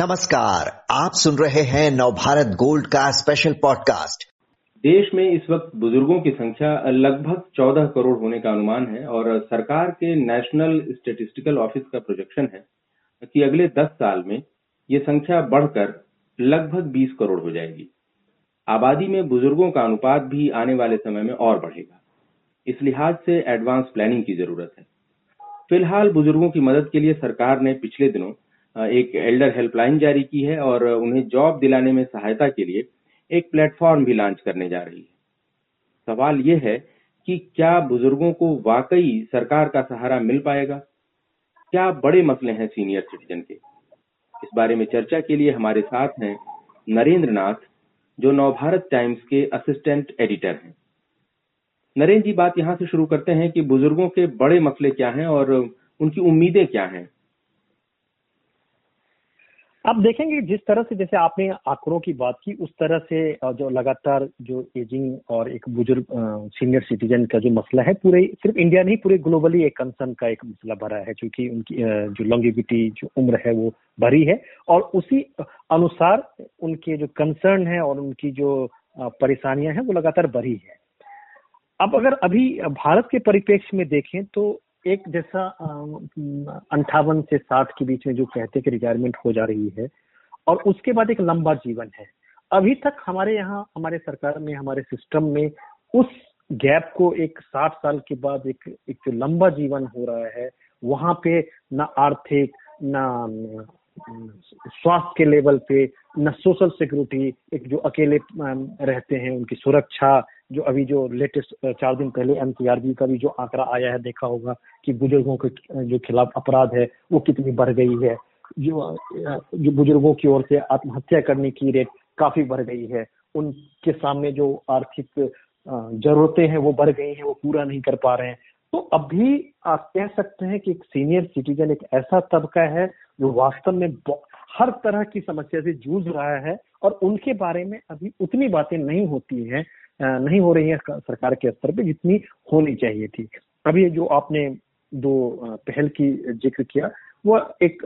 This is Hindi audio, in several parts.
नमस्कार, आप सुन रहे हैं नवभारत गोल्ड का स्पेशल पॉडकास्ट देश में इस वक्त बुज़ुर्गों की संख्या लगभग 14 करोड़ होने का अनुमान है और सरकार के नेशनल स्टेटिस्टिकल ऑफ़िस का प्रोजेक्शन है कि अगले 10 साल में ये संख्या बढ़कर लगभग 20 करोड़ हो जाएगी। आबादी में बुज़ुर्गों का अनुपात भी आने वाले समय में और बढ़ेगा। इस लिहाज से एडवांस प्लानिंग की ज़रूरत है। फ़िलहाल बुज़ुर्गों की मदद के लिए सरकार ने पिछले दिनों एक एल्डर हेल्पलाइन जारी की है और उन्हें जॉब दिलाने में सहायता के लिए एक प्लेटफॉर्म भी लॉन्च करने जा रही है। सवाल यह है कि क्या बुज़ुर्गों को वाकई सरकार का सहारा मिल पाएगा? क्या बड़े मसले हैं सीनियर सिटीजन के? इस बारे में चर्चा के लिए हमारे साथ हैं नरेंद्र नाथ जो नवभारत टाइम्स के असिस्टेंट एडिटर हैं। नरेंद्र जी, बात यहाँ से शुरू करते हैं कि बुज़ुर्गों के बड़े मसले क्या हैं और उनकी उम्मीदें क्या हैं। आप देखेंगे जिस तरह से जैसे आपने आंकड़ों की बात की, उस तरह से जो लगातार जो एजिंग और एक बुज़ुर्ग सीनियर सिटीजन का जो मसला है, पूरे, सिर्फ़ इंडिया नहीं, पूरे ग्लोबली एक कंसर्न का एक मसला भरा है, क्योंकि उनकी जो लॉन्गिविटी जो उम्र है, वो भरी है। और उसी अनुसार उनके जो कंसर्न है और उनकी जो परेशानियाँ हैं, वो लगातार बढ़ी है। अब अगर अभी भारत के परिप्रेक्ष्य में देखें तो एक जैसा अंठावन से साठ के बीच में जो कहते हैं कि रिटायरमेंट हो जा रही है, और उसके बाद एक लंबा जीवन है। अभी तक हमारे यहाँ, हमारे सरकार में, हमारे सिस्टम में उस गैप को एक साठ साल के बाद एक एक जो लंबा जीवन हो रहा है। वहाँ पे ना आर्थिक, न स्वास्थ्य के लेवल पे, न सोशल सिक्योरिटी एक जो अकेले रहते हैं, उनकी सुरक्षा जो अभी जो लेटेस्ट चार दिन पहले एनसीआरबी का भी जो आंकड़ा आया है, देखा होगा कि बुज़ुर्गों के जो खिलाफ अपराध है, वो कितनी बढ़ गई है। जो जो बुज़ुर्गों की ओर से आत्महत्या करने की रेट काफ़ी बढ़ गई है। उनके सामने जो आर्थिक जरूरतें हैं, वो बढ़ गई हैं, वो पूरा नहीं कर पा रहे हैं। तो अभी आप कह सकते हैं कि एक सीनियर सिटीजन एक ऐसा तबका है जो वास्तव में हर तरह की समस्या से जूझ रहा है और उनके बारे में अभी उतनी बातें नहीं होती हैं। नहीं हो रही है सरकार के स्तर पे, जितनी होनी चाहिए थी अभी जो आपने दो पहल की ज़िक्र किया, वो एक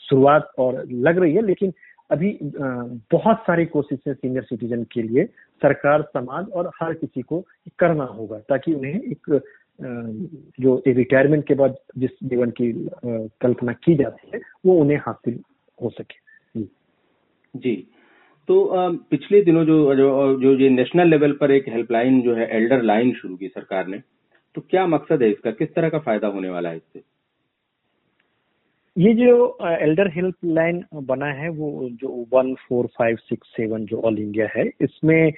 शुरुआत और लग रही है, लेकिन अभी बहुत सारी कोशिशें सीनियर सिटीजन के लिए सरकार, समाज और हर किसी को करना होगा, ताकि उन्हें एक जो रिटायरमेंट के बाद जिस जीवन की कल्पना की जाती है, वो उन्हें हासिल हो सके। जी। तो पिछले दिनों जो जो जो ये नेशनल लेवल पर एक हेल्पलाइन जो है, एल्डर लाइन शुरू की सरकार ने तो क्या मकसद है इसका? किस तरह का फ़ायदा होने वाला है इससे? ये जो एल्डर हेल्पलाइन बना है, वो जो one four five six seven जो ऑल इंडिया है, इसमें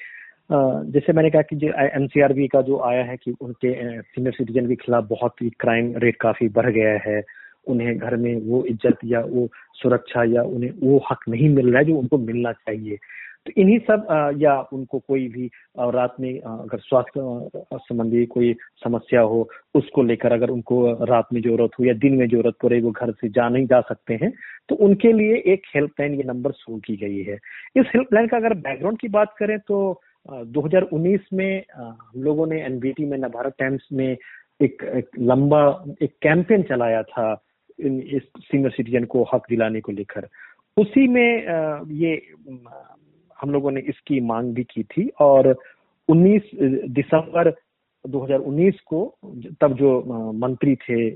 जैसे मैंने कहा कि जो एनसीआरबी का जो आया है कि उनके सीनियर सिटीजन के खिलाफ बहुत ही क्राइम रेट काफ़ी बढ़ गया है उन्हें घर में वो इज़्ज़त या वो सुरक्षा या उन्हें वो हक नहीं मिल रहा है जो उनको मिलना चाहिए। तो इन्हीं सब या उनको कोई भी रात में अगर स्वास्थ्य संबंधी कोई समस्या हो उसको लेकर अगर उनको रात में ज़रूरत हो या दिन में ज़रूरत पड़े वो घर से जा नहीं जा सकते हैं तो उनके लिए एक हेल्पलाइन ये नंबर शुरू की गई है। इस हेल्पलाइन का अगर बैकग्राउंड की बात करें तो 2019 में हम लोगों ने एनबीटी में नभारत टाइम्स में एक, एक लंबा एक कैंपेन चलाया था इस सीनियर सिटीजन को हक दिलाने को लेकर। उसी में ये, हम लोगों ने इसकी मांग भी की थी और 19 दिसंबर 2019 को तब जो मंत्री थे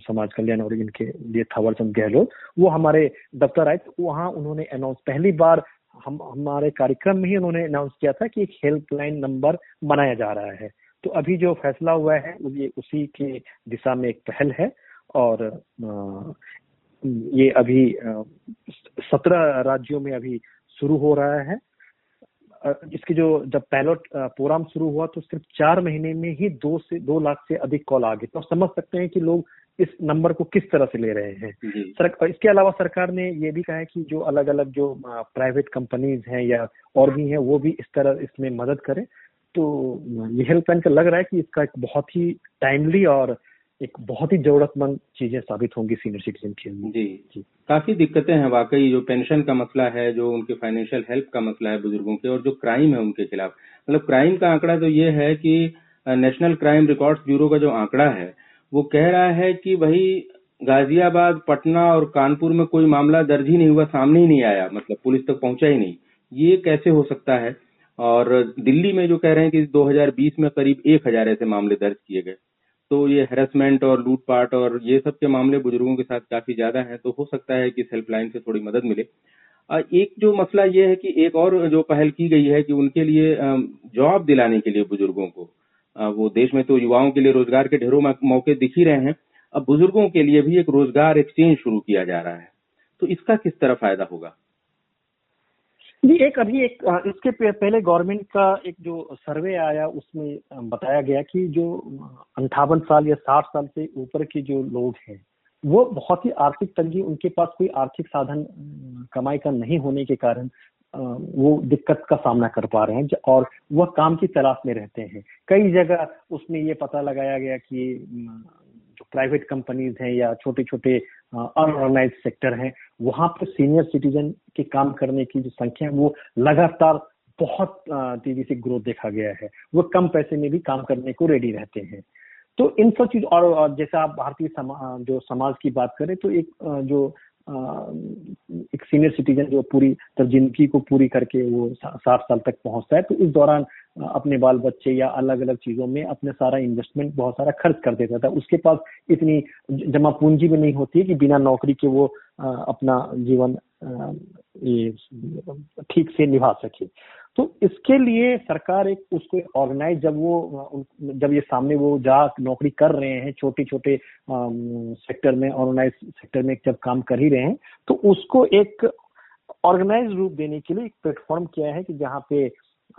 समाज कल्याण और इनके लिए थावर चंद गहलोत, वो हमारे दफ्तर आए। तो वहाँ उन्होंने अनाउंस पहली बार हम, हमारे कार्यक्रम में ही उन्होंने अनाउंस किया था कि एक हेल्पलाइन नंबर बनाया जा रहा है। तो अभी जो फैसला हुआ है, ये उसी के दिशा में एक पहल है। और ये अभी सत्रह राज्यों में अभी शुरू हो रहा है। इसकी जो जब पायलट प्रोग्राम शुरू हुआ तो सिर्फ़ चार महीने में ही दो से दो लाख से अधिक कॉल आ गए। तो समझ सकते हैं कि लोग इस नंबर को किस तरह से ले रहे हैं। सर, इसके अलावा सरकार ने ये भी कहा है कि जो अलग अलग जो प्राइवेट कंपनीज़ हैं या और भी हैं वो भी इस तरह इसमें मदद करें। तो ये हेल्पलाइन का लग रहा है कि इसका एक बहुत ही टाइमली और एक बहुत ही जरूरतमंद चीज़ें साबित होंगी सीनियर सिटीजन के लिए। जी। जी। काफ़ी दिक्कतें हैं वाकई जो पेंशन का मसला है जो उनके फाइनेंशियल हेल्प का मसला है बुज़ुर्गों के और जो क्राइम है उनके खिलाफ। मतलब क्राइम का आंकड़ा तो ये है कि नेशनल क्राइम रिकॉर्ड्स ब्यूरो का जो आंकड़ा है वो कह रहा है कि वही गाजियाबाद पटना और कानपुर में कोई मामला दर्ज ही नहीं हुआ सामने ही नहीं आया मतलब पुलिस तक पहुँचा ही नहीं। ये कैसे हो सकता है? और दिल्ली में जो कह रहे हैं कि 2020 में करीब एक हज़ार ऐसे मामले दर्ज किए गए। तो ये हेरसमेंट और लूटपाट और ये सब के मामले बुज़ुर्गों के साथ काफ़ी ज़्यादा हैं तो हो सकता है कि इस हेल्पलाइन से थोड़ी मदद मिले। एक जो मसला ये है कि एक और जो पहल की गई है कि उनके लिए जॉब दिलाने के लिए बुज़ुर्गों को वो देश में तो युवाओं के लिए रोज़गार के ढेरों मौके दिख ही रहे हैं, अब बुज़ुर्गों के लिए भी एक रोज़गार एक्सचेंज शुरू किया जा रहा है। तो इसका किस तरह फ़ायदा होगा? जी एक अभी एक इसके पहले गवर्नमेंट का एक जो सर्वे आया, उसमें बताया गया कि जो अंठावन साल या साठ साल से ऊपर के जो लोग हैं, वो बहुत ही आर्थिक तंगी, उनके पास कोई आर्थिक साधन कमाई का नहीं होने के कारण वो दिक्कत का सामना कर पा रहे हैं और वह काम की तलाश में रहते हैं। कई जगह उसमें ये पता लगाया गया कि जो प्राइवेट कंपनीज़ हैं या छोटे छोटे अनऑर्गेनाइज सेक्टर हैं वहाँ पर सीनियर सिटीजन के काम करने की जो संख्या है वो लगातार बहुत तेज़ी से ग्रोथ देखा गया है। वो कम पैसे में भी काम करने को रेडी रहते हैं। तो इन सब चीज़ और जैसे आप भारतीय समा, जो समाज की बात करें तो एक जो एक सीनियर सिटीजन जो पूरी तर ज़िंदगी को पूरी करके वो साठ साल तक पहुँचता है तो इस दौरान अपने बाल बच्चे या अलग अलग चीज़ों में अपने सारा इन्वेस्टमेंट बहुत सारा खर्च कर देता था। उसके पास इतनी जमा पूंजी भी नहीं होती है कि बिना नौकरी के वो अपना जीवन ठीक से निभा सके। तो इसके लिए सरकार एक उसको ऑर्गेनाइज जब वो जब ये सामने वो जा नौकरी कर रहे हैं छोटे छोटे सेक्टर में ऑर्गेनाइज सेक्टर में जब काम कर ही रहे हैं तो उसको एक ऑर्गेनाइज रूप देने के लिए एक प्लेटफॉर्म किया है कि जहाँ पे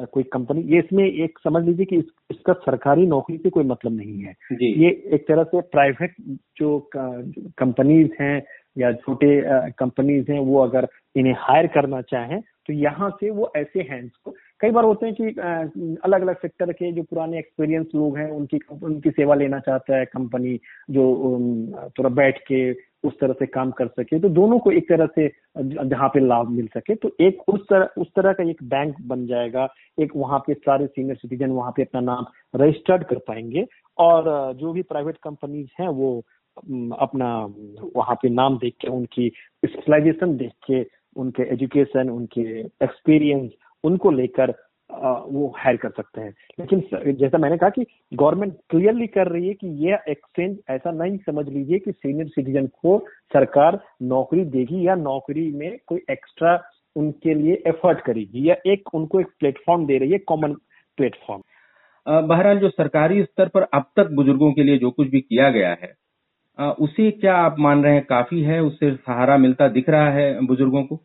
कोई कंपनी ये इसमें एक समझ लीजिए कि इस, इसका सरकारी नौकरी से कोई मतलब नहीं है। ये एक तरह से प्राइवेट जो कंपनीज़ हैं या छोटे कंपनीज़ हैं वो अगर इन्हें हायर करना चाहें तो यहाँ से वो ऐसे हैंड्स को कई बार होते हैं कि अलग अलग सेक्टर के जो पुराने एक्सपीरियंस लोग हैं उनकी उनकी सेवा लेना चाहता है कंपनी जो थोड़ा बैठ के उस तरह से काम कर सके तो दोनों को एक तरह से जहाँ पे लाभ मिल सके तो एक उस तरह उस तरह का एक बैंक बन जाएगा, एक वहाँ पे सारे सीनियर सिटीजन वहाँ पे अपना नाम रजिस्टर्ड कर पाएँगे, और जो भी प्राइवेट कंपनीज़ हैं वो अपना, वहाँ पे नाम देख के, उनकी स्पेशलाइजेशन देख के, उनके एजुकेशन उनके एक्सपीरियंस उनको लेकर वो हायर कर सकते हैं। लेकिन जैसा मैंने कहा कि गवर्नमेंट क्लियरली कर रही है कि ये एक्सचेंज ऐसा नहीं समझ लीजिए कि सीनियर सिटीजन को सरकार नौकरी देगी या नौकरी में कोई एक्स्ट्रा उनके लिए एफर्ट करेगी या एक उनको एक प्लेटफॉर्म दे रही है कॉमन प्लेटफॉर्म बहरहाल जो सरकारी स्तर पर अब तक बुज़ुर्गों के लिए जो कुछ भी किया गया है उसे क्या आप मान रहे हैं काफ़ी है उससे सहारा मिलता दिख रहा है बुज़ुर्गों को?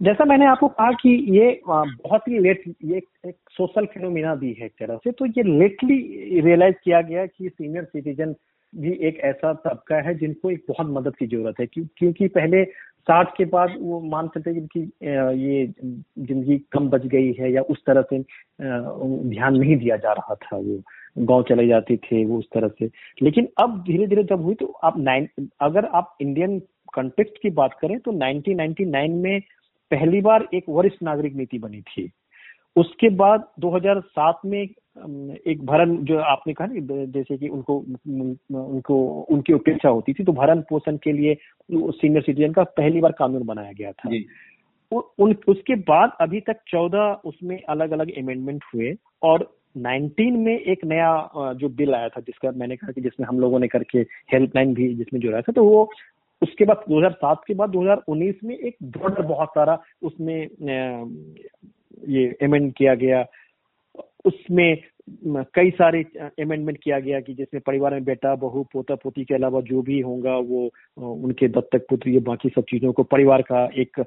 जैसा मैंने आपको कहा कि ये बहुत ही लेट ये एक सोशल फिनोमिना भी है एक तरह से। तो ये लेटली रियलाइज़ किया गया कि सीनियर सिटीजन भी एक ऐसा तबका है जिनको एक बहुत मदद की ज़रूरत है। क्यों, क्योंकि पहले साठ के बाद वो मान सकते हैं कि ये ज़िंदगी कम बच गई है या उस तरह से ध्यान नहीं दिया जा रहा था वो। गाँव चले जाते थे वो उस तरह से। लेकिन अब धीरे धीरे जब हुई तो आप नाइन अगर आप इंडियन कंटेक्स्ट की बात करें तो 1999 में पहली बार एक वरिष्ठ नागरिक नीति बनी थी। उसके बाद 2007 में एक भरण जो आपने कहा ना जैसे कि उनको उनको उनकी अपेक्षा होती थी तो भरण पोषण के लिए सीनियर सिटीजन का पहली बार कानून बनाया गया था। उन उसके बाद अभी तक चौदह उसमें अलग अलग अमेंडमेंट हुए और 19 में एक नया जो बिल आया था जिसका मैंने कहा कि जिसमें हम लोगों ने करके हेल्पलाइन भी जिसमें जुड़ा था तो वो उसके बाद 2007 के बाद 2019 में एक बॉर्डर बहुत सारा उसमें ये एमेंड किया गया। उसमें कई सारे अमेंडमेंट किया गया कि जिसमें परिवार में बेटा बहू पोता पोती के अलावा जो भी होगा वो उनके दत्तक पुत्र ये बाकी सब चीज़ों को परिवार का एक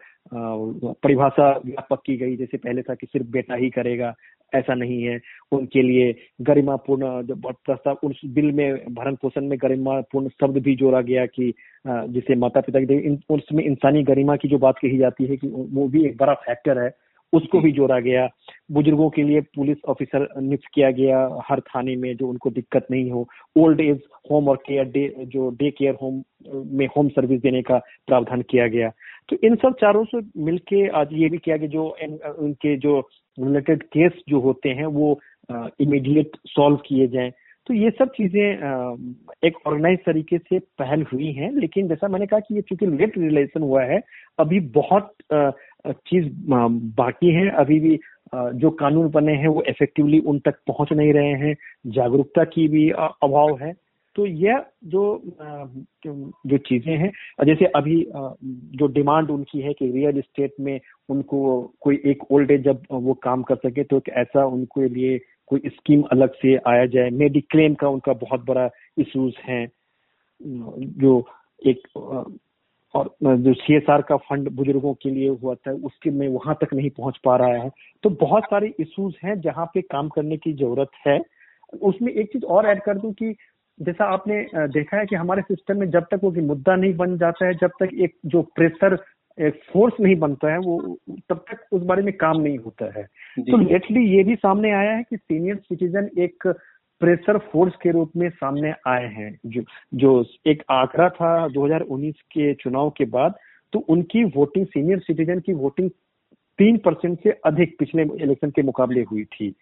परिभाषा व्यापक की गई जैसे पहले था कि सिर्फ़ बेटा ही करेगा ऐसा नहीं है। उनके लिए गरिमापूर्ण प्रस्ताव उस बिल में भरण पोषण में गरिमापूर्ण शब्द भी जोड़ा गया कि जिसे माता पिता की उसमें इंसानी गरिमा की जो बात कही जाती है कि वो भी एक बड़ा फैक्टर है उसको भी जोड़ा गया। बुज़ुर्गों के लिए पुलिस ऑफिसर नियुक्त किया गया हर थाने में जो उनको दिक्कत नहीं हो। ओल्ड एज होम और केयर डे जो डे केयर होम में होम सर्विस देने का प्रावधान किया गया। तो इन सब चारों से मिलके आज ये भी किया गया, जो उनके जो रिलेटेड केस जो होते हैं, वो इमीडिएट सॉल्व किए जाएँ। तो ये सब चीज़ें एक ऑर्गेनाइज तरीके से पहल हुई हैं, लेकिन जैसा मैंने कहा कि ये चूँकि लेट रिलेशन हुआ है, अभी बहुत चीज़ बाकी है। अभी भी जो कानून बने हैं वो इफेक्टिवली उन तक पहुँच नहीं रहे हैं, जागरूकता की भी अभाव है। तो यह जो जो चीज़ें हैं जैसे अभी जो डिमांड उनकी है कि रियल इस्टेट में उनको कोई एक ओल्ड एज जब वो काम कर सके तो ऐसा उनके लिए कोई स्कीम अलग से आया जाए। मेडिक्लेम का उनका बहुत बड़ा इश्यूज़ है। जो एक और जो सीएसआर का फंड बुज़ुर्गों के लिए हुआ था उसके में वहाँ तक नहीं पहुँच पा रहा है। तो बहुत सारे इश्यूज़ हैं जहाँ पे काम करने की ज़रूरत है। उसमें एक चीज़ और ऐड कर दूँ कि जैसा आपने देखा है कि हमारे सिस्टम में जब तक वो मुद्दा नहीं बन जाता है जब तक एक जो प्रेशर एक फोर्स नहीं बनता है वो तब तक उस बारे में काम नहीं होता है। तो लेटली ये भी सामने आया है कि सीनियर सिटीजन एक प्रेशर फोर्स के रूप में सामने आए हैं। जो जो एक आंकड़ा था 2019 के चुनाव के बाद तो उनकी वोटिंग सीनियर सिटीजन की वोटिंग तीन परसेंट से अधिक पिछले इलेक्शन के मुकाबले हुई थी।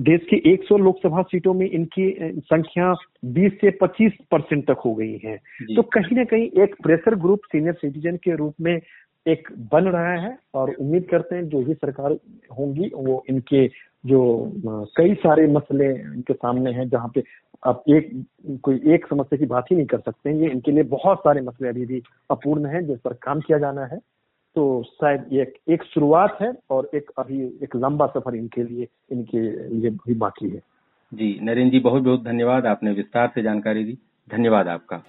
देश के 100 लोकसभा सीटों में इनकी संख्या 20 से 25 परसेंट तक हो गई है। तो कहीं ना कहीं एक प्रेशर ग्रुप सीनियर सिटीजन के रूप में एक बन रहा है और उम्मीद करते हैं जो भी सरकार होंगी वो इनके जो कई सारे मसले इनके सामने हैं जहाँ पे आप एक कोई एक समस्या की बात ही नहीं कर सकते हैं। ये इनके लिए बहुत सारे मसले अभी भी अपूर्ण हैं जिस पर काम किया जाना है। तो शायद ये एक, एक शुरुआत है और एक अभी एक लंबा सफ़र इनके लिए इनके लिए भी बाकी है। जी नरेंद्र जी बहुत बहुत धन्यवाद आपने विस्तार से जानकारी दी। धन्यवाद आपका।